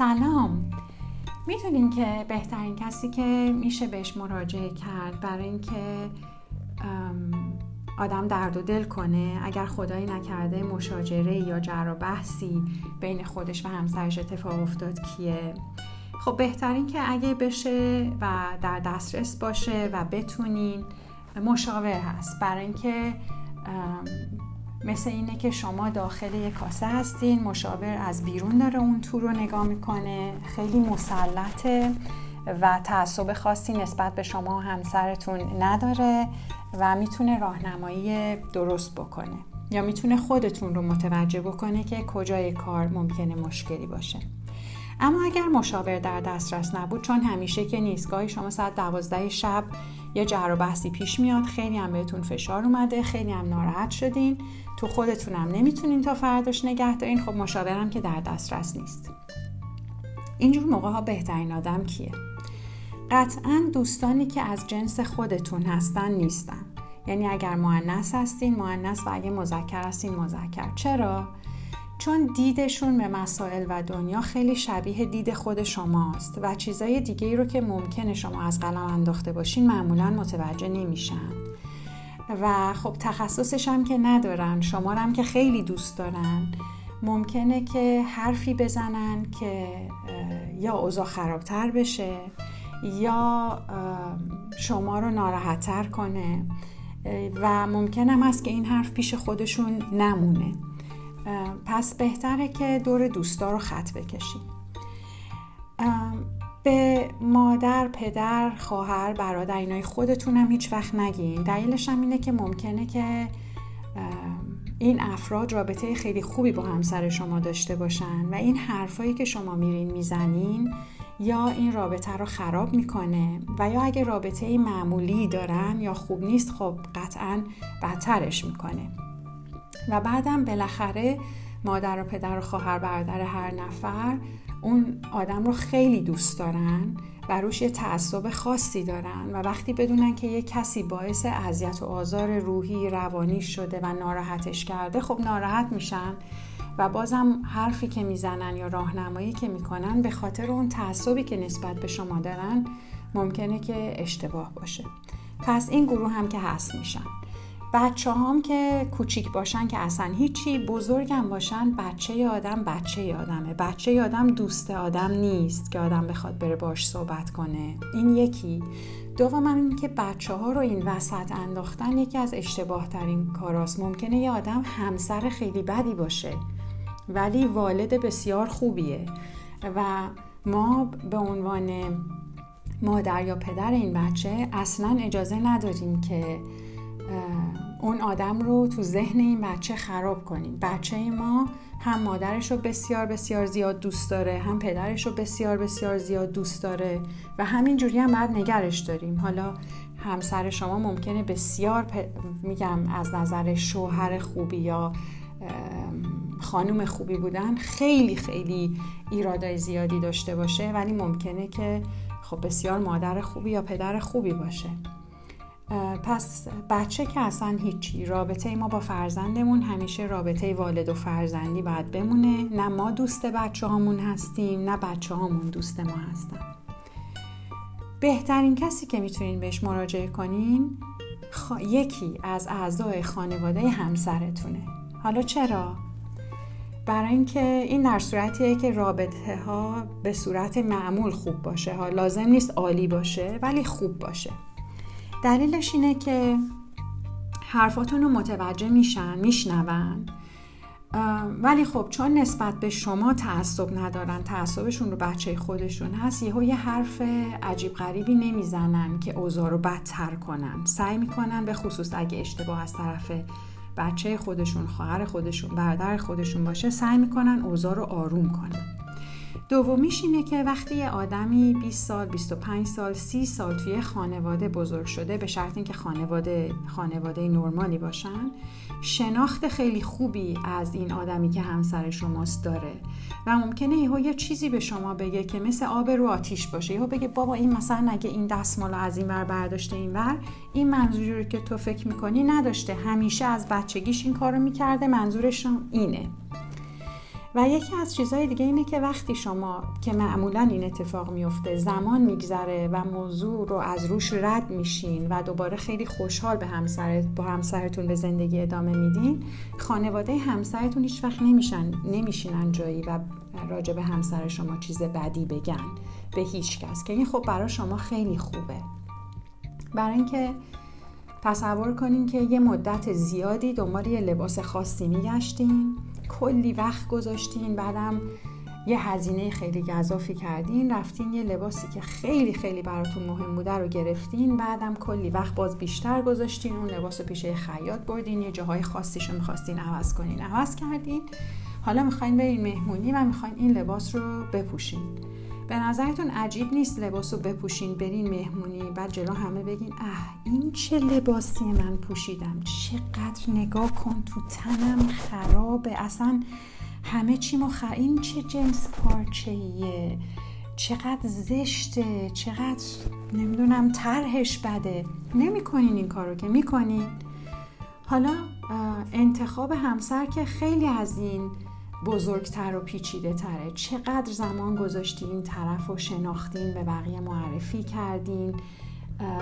سلام. می‌دونین که بهترین کسی که میشه بهش مراجعه کرد برای اینکه آدم درد و دل کنه اگر خدایی نکرده مشاجره یا جر و بحثی بین خودش و همسرش اتفاق افتاد کیه؟ خب بهترین که اگه بشه و در دسترس باشه و بتونین مشاور هست. برای اینکه مثل اینه که شما داخل یک کاسه هستین مشاور از بیرون داره اون تور رو نگاه می‌کنه خیلی مسلطه و تعصب خاصی نسبت به شما و همسرتون نداره و می‌تونه راهنمایی درست بکنه یا می‌تونه خودتون رو متوجه بکنه که کجای کار ممکنه مشکلی باشه. اما اگر مشاور در دسترس نبود چون همیشه که نیست گاهی شما ساعت دوازده شب یه جر و بحثی پیش میاد خیلی هم بهتون فشار اومده خیلی هم ناراحت شدین تو خودتونم نمی‌تونین تا فرداش نگه دارین. خب مشاورم که در دسترس نیست. اینجور موقع ها بهترین آدم کیه؟ قطعا دوستانی که از جنس خودتون هستن نیستن. یعنی اگر معنس هستین معنس و اگه مذکر هستین مذکر. چرا؟ چون دیدشون به مسائل و دنیا خیلی شبیه دید خود شماست و چیزای دیگه ای رو که ممکنه شما از قلم انداخته باشین معمولا متوجه نمیشن. و خب تخصصش هم که ندارن شما هم که خیلی دوست دارن. ممکنه که حرفی بزنن که یا اوضاع خرابتر بشه یا شما رو ناراحتتر کنه. و ممکن هم هست که این حرف پیش خودشون نمونه. پس بهتره که دور دوستا رو خط بکشید به مادر، پدر، خواهر، برادر اینای خودتون هم هیچ وقت نگین. دلیلش هم اینه که ممکنه که این افراد رابطه خیلی خوبی با همسر شما داشته باشن و این حرفایی که شما میرین می‌زنین یا این رابطه رو خراب می‌کنه و یا اگه رابطه معمولی دارن یا خوب نیست خب قطعا بدترش می‌کنه. و بعدم بالاخره مادر و پدر و خواهر برادر هر نفر اون آدم رو خیلی دوست دارن و روش یه تعصب خاصی دارن و وقتی بدونن که یه کسی باعث اذیت و آزار روحی روانی شده و ناراحتش کرده خب ناراحت میشن و بازم حرفی که می‌زنن یا راهنمایی که می‌کنن به خاطر اون تعصبی که نسبت به شما دارن ممکنه که اشتباه باشه. پس این گروه هم که هست میشن. بچه هم که کوچیک باشن که اصلا هیچی بزرگم باشن بچه آدم بچه آدمه. بچه آدم دوست آدم نیست که آدم بخواد بره باش صحبت کنه. این یکی. دوم این که بچه ها رو این وسط انداختن یکی از اشتباه ترین کاراست. ممکنه یه آدم همسر خیلی بدی باشه ولی والد بسیار خوبیه. و ما به عنوان مادر یا پدر این بچه اصلا اجازه نداریم که اون آدم رو تو ذهن این بچه خراب کنیم. بچه ما هم مادرش رو بسیار بسیار زیاد دوست داره هم پدرش رو بسیار بسیار زیاد دوست داره و همین جوری هم باید نگرش داریم. حالا همسر شما ممکنه بسیار میگم از نظر شوهر خوبی یا خانم خوبی بودن خیلی خیلی ایرادای زیادی داشته باشه ولی ممکنه که خب بسیار مادر خوبی یا پدر خوبی باشه. پس بچه که اصلا هیچی رابطه ما با فرزندمون همیشه رابطه والد و فرزندی باید بمونه. نه ما دوست بچه هامون هستیم نه بچه هامون دوست ما هستن. بهترین کسی که می‌تونین بهش مراجعه کنین یکی از اعضای خانواده همسرتونه. حالا چرا؟ برای اینکه این در صورتیه که رابطه ها به صورت معمول خوب باشه. ها لازم نیست عالی باشه ولی خوب باشه. دلیلش اینه که حرفاتون رو متوجه میشن میشنون. ولی خب چون نسبت به شما تعصب ندارن تعصبشون رو بچه خودشون هست یهو یه حرف عجیب غریبی نمی‌زنن که اوضاع رو بدتر کنن. سعی می‌کنن به خصوص اگه اشتباه از طرف بچه خودشون خواهر خودشون برادر خودشون باشه سعی می‌کنن اوضاع رو آروم کنن. دومیش اینه که وقتی یه آدمی 20 سال 25 سال 30 سال توی خانواده بزرگ شده به شرط اینکه خانواده خانواده نرمالی باشن شناخت خیلی خوبی از این آدمی که همسر شماست داره. و ممکنه یهو یه چیزی به شما بگه که مثل آب رو آتیش باشه. یهو بگه بابا این مثلا اگه این دستمال از این ور برداشته این ور این منظوری رو که تو فکر می‌کنی نداشته. همیشه از بچگیش این کارو می‌کرده منظورش اینه. و یکی از چیزهای دیگه اینه که وقتی شما که معمولا این اتفاق میفته زمان میگذره و موضوع رو از روش رد میشین و دوباره خیلی خوشحال به همسر با همسرتون به زندگی ادامه میدین خانواده همسرتون هیچ وقت نمیشن نمیشینن جایی و راجع به همسر شما چیز بدی بگن. به هیچ کس. که این خب برای شما خیلی خوبه. برای اینکه تصور کنین که یه مدت زیادی دنبال یه لباس خاصی میگشتین. کلی وقت گذاشتین بعدم یه هزینه خیلی گذافی کردین رفتین یه لباسی که خیلی خیلی براتون مهم بوده رو گرفتین بعدم کلی وقت باز بیشتر گذاشتین اون لباس رو پیش خیاط بردین یه جاهای خاصیش رو می‌خواستین عوض کنین عوض کردین. حالا می‌خواین برین مهمونی و می‌خواین این لباس رو بپوشین. به نظرتون عجیب نیست لباس رو بپوشین؟ برین مهمونی بعد جلو همه بگین اه این چه لباسی من پوشیدم؟ چقدر نگاه کن تو تنم خرابه. اصلا همه چی مخ این چه جنس پارچه ایه چقدر زشته چقدر نمی‌دونم طرحش بده. نمی‌کنین این کارو که می‌کنین. حالا انتخاب همسر که خیلی از این بزرگتر و پیچیده تره چقدر زمان گذاشتین طرف رو شناختین به بقیه معرفی کردین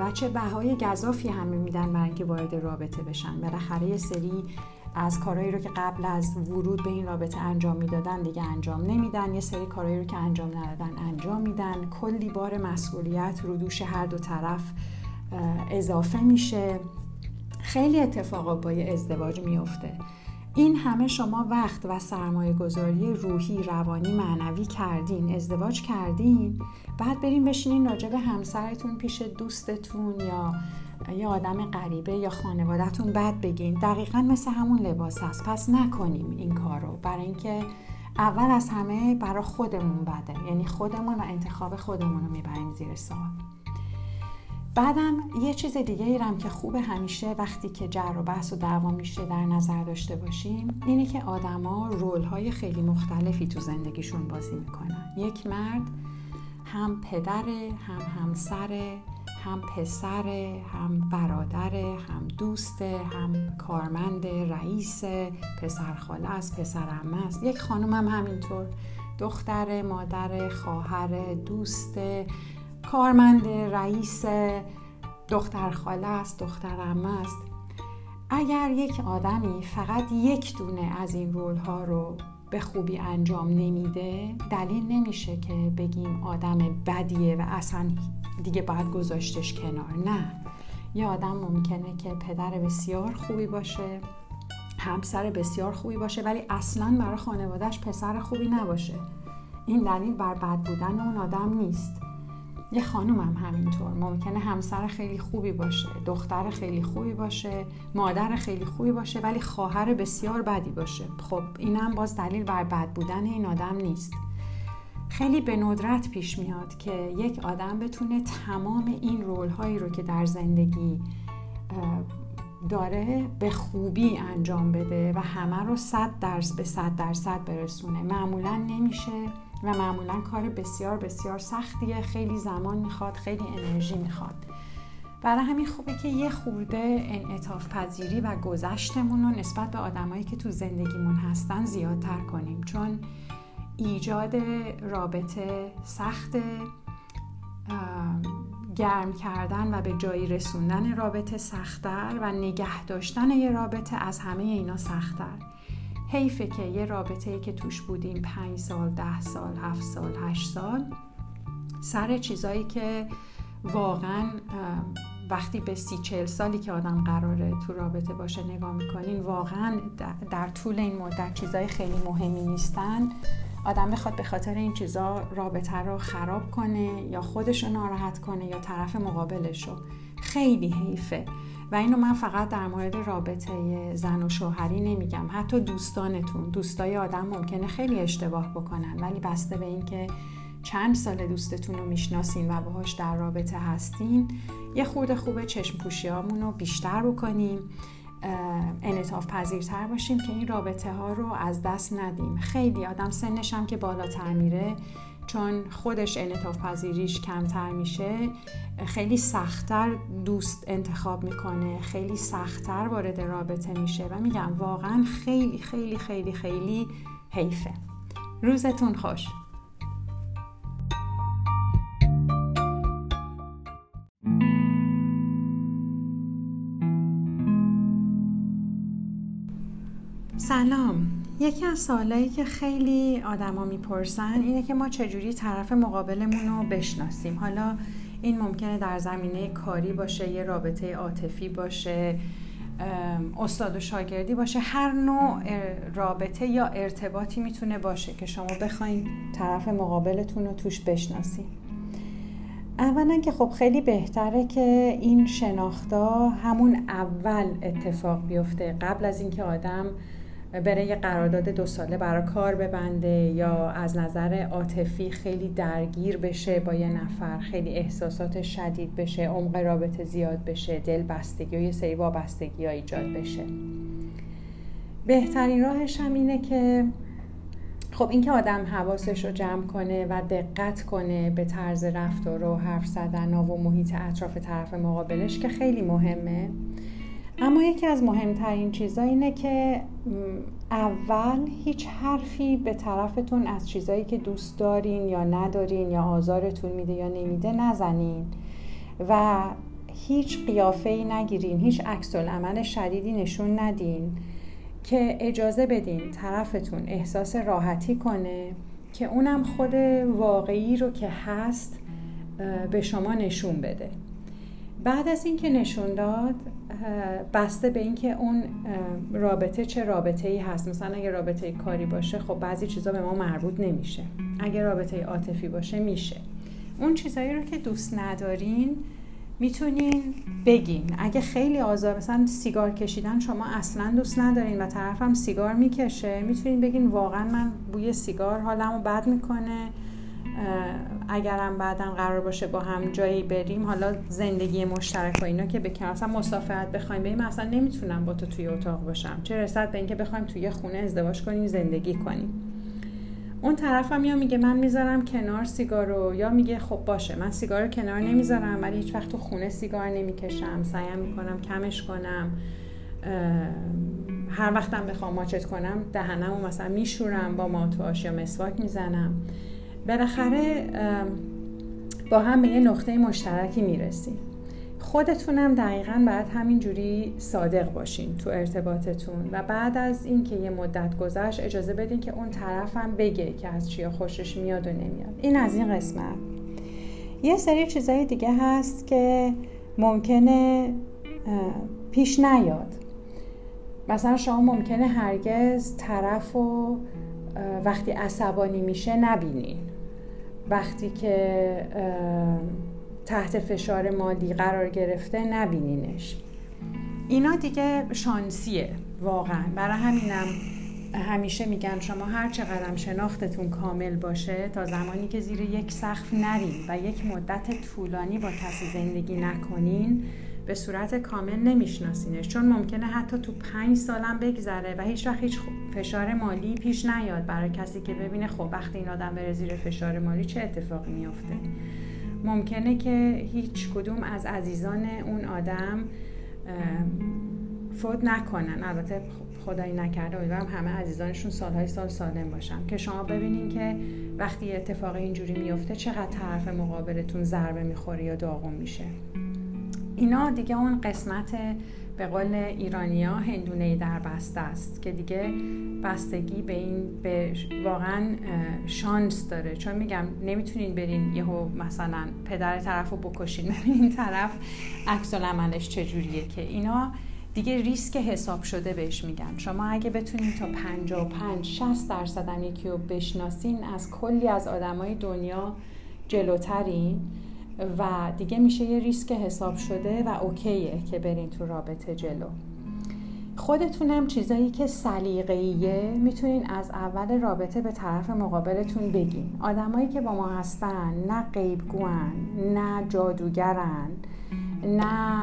و چه بهای گذافی همه میدن برای اینکه وارد رابطه بشن. بالاخره یه سری از کارهایی رو که قبل از ورود به این رابطه انجام می‌دادن دیگه انجام نمیدن. یه سری کارهایی رو که انجام ندادن انجام میدن. کلی بار مسئولیت رو دوش هر دو طرف اضافه میشه. خیلی اتفاقا با یه ازدواج میفته این همه شما وقت و سرمایه گذاری روحی، روانی، معنوی کردین ازدواج کردین. بعد بریم بشینین راجع به همسرتون پیش دوستتون یا یا آدم غریبه یا خانوادهتون بد بگین. دقیقا مثل همون لباس هست. پس نکنیم این کار رو برای اینکه اول از همه برای خودمون بده. یعنی خودمون و انتخاب خودمون رو می‌بریم زیر سوال. بعدم یه چیز دیگه ایرم که خوب همیشه وقتی که جر و بحث و دعوا میشه در نظر داشته باشیم اینه که آدما رول های خیلی مختلفی تو زندگیشون بازی می‌کنن. یک مرد هم پدره هم همسره هم پسر هم برادر هم دوست هم کارمند رئیس پسر خاله است پسر امه است یک خانم هم همینطور. دختر مادر خواهر دوست کارمند رئیس دختر خاله است دختر امه است. اگر یک آدمی فقط یک دونه از این رول ها رو به خوبی انجام نمیده دلیل نمیشه که بگیم آدم بدیه و اصلا دیگه باید گذاشتش کنار نه. یه آدم ممکنه که پدر بسیار خوبی باشه همسر بسیار خوبی باشه ولی اصلا برای خانوادهش پسر خوبی نباشه. این دلیل بر بد بودن اون آدم نیست. یه خانوم هم همینطور. ممکنه همسر خیلی خوبی باشه دختر خیلی خوبی باشه مادر خیلی خوبی باشه ولی خواهر بسیار بدی باشه. خب اینم باز دلیل بر بد بودن این آدم نیست. خیلی به ندرت پیش میاد که یک آدم بتونه تمام این رول هایی رو که در زندگی داره به خوبی انجام بده و همه رو صد درس به صد درصد برسونه. معمولا نمیشه و معمولا کار بسیار بسیار سختیه. خیلی زمان می‌خواد خیلی انرژی می‌خواد. برای همین خوبه که یه خورده انعطاف پذیری و گذشتمون رو نسبت به آدمایی که تو زندگیمون هستن زیادتر کنیم. چون ایجاد رابطه سخت گرم کردن و به جایی رسوندن رابطه سختتر و نگه داشتن یه رابطه از همه اینا سختتر. حیفه که یه رابطه ای که توش بودیم پنج سال ده سال هفت سال هشت سال سر چیزایی که واقعا وقتی به سی چل سالی که آدم قراره تو رابطه باشه نگاه می‌کنین واقعا در طول این مدت چیزای خیلی مهمی نیستن. آدم بخواد به خاطر این چیزا رابطه رو خراب کنه یا خودش رو ناراحت کنه یا طرف مقابلش رو خیلی حیفه. و اینو من فقط در مورد رابطه زن و شوهری نمیگم. حتی دوستانتون دوستای آدم ممکنه خیلی اشتباه بکنن ولی بسته به اینکه چند سال دوستتون رو می‌شناسین و باهاش در رابطه هستین یه خورده خوبه چشم رو بیشتر بکنیم انعطاف پذیرتر باشیم که این رابطه ها رو از دست ندیم. خیلی آدم سنشم که بالاتر میره چون خودش انعطاف پذیریش کمتر میشه خیلی سختتر دوست انتخاب می‌کنه خیلی سختتر وارد رابطه میشه و میگم واقعا خیلی خیلی خیلی خیلی حیفه. روزتون خوش. سلام. یکی از سوالایی که خیلی آدما می‌پرسن اینه که ما چجوری طرف مقابلمون رو بشناسیم. حالا این ممکنه در زمینه کاری باشه یه رابطه عاطفی باشه استاد و شاگردی باشه هر نوع رابطه یا ارتباطی می‌تونه باشه که شما بخواین طرف مقابلتون رو توش بشناسید اولا که خب خیلی بهتره که این شناختا همون اول اتفاق بیفته. قبل از اینکه آدم بره یه قرارداد دو ساله برای کار ببنده یا از نظر عاطفی خیلی درگیر بشه با یه نفر خیلی احساسات شدید بشه عمق رابطه زیاد بشه دل بستگی و یه سری وابستگی ها ایجاد بشه. بهترین راهش هم اینه که خب اینکه آدم حواسش رو جمع کنه و دقت کنه به طرز رفتار و حرف زدن و محیط اطراف طرف مقابلش که خیلی مهمه. اما یکی از مهمترین چیزا اینه که اول هیچ حرفی به طرفتون از چیزایی که دوست دارین یا ندارین یا آزارتون میده یا نمیده نزنین و هیچ قیافه ای نگیرین هیچ عکس عمل شدیدی نشون ندین که اجازه بدین طرفتون احساس راحتی کنه که اونم خود واقعی رو که هست به شما نشون بده. بعد از اینکه نشون داد بسته به اینکه اون رابطه چه رابطه ای هست. مثلا اگه رابطه کاری باشه خب بعضی چیزا به ما مربوط نمیشه. اگه رابطه عاطفی باشه میشه. اون چیزایی رو که دوست ندارین می‌تونین بگین. اگه خیلی آزار مثلا سیگار کشیدن شما اصلا دوست ندارین و طرفم سیگار می‌کشه می‌تونین بگین واقعا من بوی سیگار حالمو بد می‌کنه. اگرم بعدا قرار باشه با هم جایی بریم حالا زندگی مشترک و اینا که بکنم مثلا مسافرت بخوایم بریم اصلا نمی‌تونم با تو توی اتاق باشم. چه رسد به اینکه بخوایم توی خونه ازدواج کنیم زندگی کنیم. اون طرفم یا میگه من می‌ذارم کنار سیگارو یا میگه خب باشه من سیگار رو کنار نمی‌ذارم ولی هیچ وقت تو خونه سیگار نمی‌کشم سعیم می‌کنم کمش کنم. هر وقتم بخوام ماچت کنم دهنمو مثلا میشورم با ماتواش یا مسواک می‌زنم. بالاخره با هم به یه نقطه مشترکی می‌رسیم. خودتونم دقیقا باید همینجوری صادق باشین تو ارتباطتون و بعد از اینکه یه مدت گذشت اجازه بدین که اون طرفم بگه که از چیا خوشش میاد و نمیاد. این از این قسمت. یه سری چیزای دیگه هست که ممکنه پیش نیاد. مثلا شما ممکنه هرگز طرف و وقتی عصبانی میشه نبینین. وقتی که تحت فشار مالی قرار گرفته نبینینش. اینا دیگه شانسیه واقعا. برای همینم همیشه میگن شما هر چقدرم شناختتون کامل باشه تا زمانی که زیر یک سقف نرین و یک مدت طولانی با کسی زندگی نکنین به صورت کامل نمیشناسینش چون ممکنه حتی تو پنج سالم بگذره و هیچ وقت هیچ فشار مالی پیش نیاد برای کسی که ببینه خب وقتی این آدم بره زیر فشار مالی چه اتفاقی میافته. ممکنه که هیچ کدوم از عزیزان اون آدم فوت نکنن. البته خدایی نکرده امیدوارم همه عزیزانشون سالهای سال سالم باشن. که شما ببینین که وقتی اتفاق اینجوری میفته چقدر طرف مقابلتون ضربه می‌خوره یا داغون میشه. اینا دیگه اون قسمت به قول ایرانیا هندونه در بسته است که دیگه بستگی به این به واقعا شانس داره. چون میگم نمی‌تونین برین یهو مثلا پدر طرف رو بکشین این طرف عکس عملش چجوریه که اینا دیگه ریسک حساب شده بهش میگن. شما اگه بتونین تا 55 60 درصد یکی رو بشناسین از کلی از آدمای دنیا جلوترین. و دیگه میشه یه ریسک حساب شده و اوکیه که برین تو رابطه جلو. خودتونم چیزایی که سلیقه‌ایه می‌تونین از اول رابطه به طرف مقابلتون بگین. آدمایی که با ما هستن نه غیبگوان نه جادوگرن نه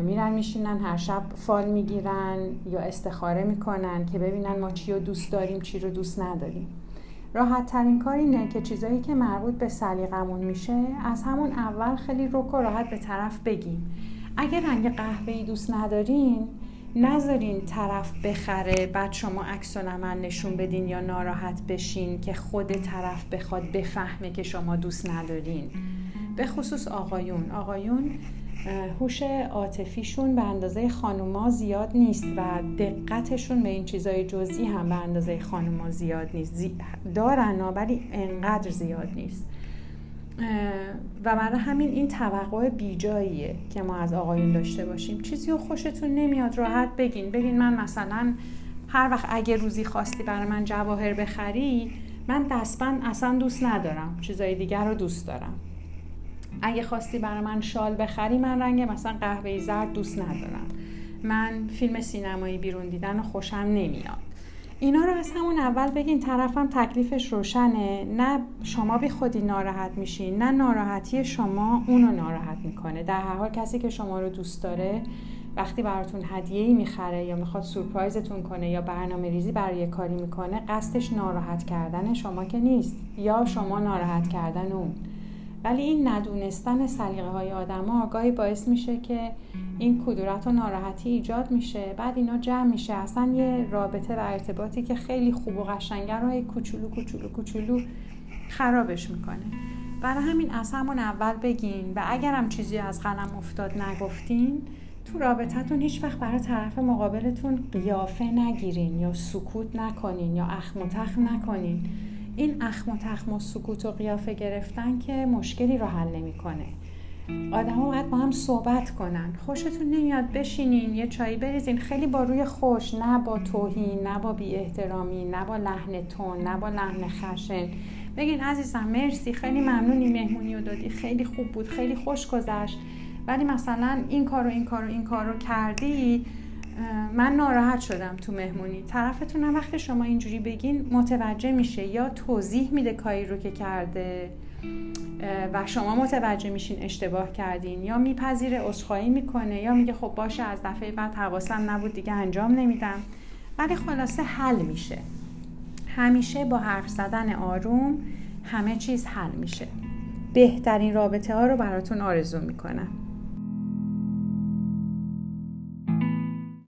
میرن میشینن هر شب فال می‌گیرن یا استخاره می‌کنن که ببینن ما چی رو دوست داریم چی رو دوست نداریم. راحت ترین کار اینه که چیزایی که مربوط به سلیقمون میشه از همون اول خیلی رک و راحت به طرف بگیم. اگر رنگ قهوه‌ای دوست ندارین نذارین طرف بخره بعد شما عکس من نشون بدین یا ناراحت بشین که خود طرف بخواد بفهمه که شما دوست ندارین. به خصوص آقایون. آقایون هوش عاطفیشون به اندازه خانوما زیاد نیست و دقتشون به این چیزای جزئی هم به اندازه خانوما زیاد نیست. زی... دارن ولی انقدر زیاد نیست. و برای همین این توقع بیجاییه که ما از آقایون داشته باشیم. چیزی رو خوشتون نمیاد راحت بگین. بگین من مثلا هر وقت اگه روزی خواستی برای من جواهر بخری من دستبند اصلا دوست ندارم. چیزای دیگر رو دوست دارم. اگه خواستی برای من شال بخری من رنگ مثلا قهوه‌ای زرد دوست ندارم. من فیلم سینمایی بیرون دیدن و خوشم نمیاد. اینا رو از همون اول بگین طرفم تکلیفش روشنه. نه شما بی خودی ناراحت میشین نه ناراحتی شما اونو ناراحت می‌کنه. در هر حال کسی که شما رو دوست داره وقتی براتون هدیه ای می‌خره یا می‌خواد سورپرایزتون کنه یا برنامه ریزی برای کاری می‌کنه قصدش ناراحت کردن شما که نیست یا شما ناراحت کردن اون. ولی این ندونستن سلیقه های آدم ها آگاهی باعث میشه که این کدورت و ناراحتی ایجاد میشه. بعد اینا جمع میشه. اصلا یه رابطه و ارتباطی که خیلی خوب و قشنگه رو کوچولو کوچولو کوچولو خرابش می‌کنه. برای همین از همون اول بگین و اگرم چیزی از قلم افتاد نگفتین تو رابطتون هیچ وقت برای طرف مقابلتون قیافه نگیرین یا سکوت نکنین یا اخم و تخم نکنین. این اخم و تخم و سکوت و قیافه گرفتن که مشکلی رو حل نمی‌کنه. آدم ها باید با هم صحبت کنن. خوشتون نمیاد بشینین یه چایی بریزین. خیلی با روی خوش نه با توهین نه با بی احترامی نه با لحن تون نه با لحن خشن. بگین عزیزم مرسی. خیلی ممنونی مهمونی رو دادی. خیلی خوب بود خیلی خوش گذشت. ولی مثلا این کارو این کارو این کارو کردی من ناراحت شدم تو مهمونی. طرفتون هم وقتی شما اینجوری بگین متوجه میشه یا توضیح میده کاری رو که کرده و شما متوجه میشین اشتباه کردین یا میپذیره عذرخواهی می‌کنه یا میگه خب باشه از دفعه بعد حواسم نبود دیگه انجام نمیدم. ولی خلاصه حل میشه. همیشه با حرف زدن آروم همه چیز حل میشه. بهترین رابطه ها رو براتون آرزو می‌کنم.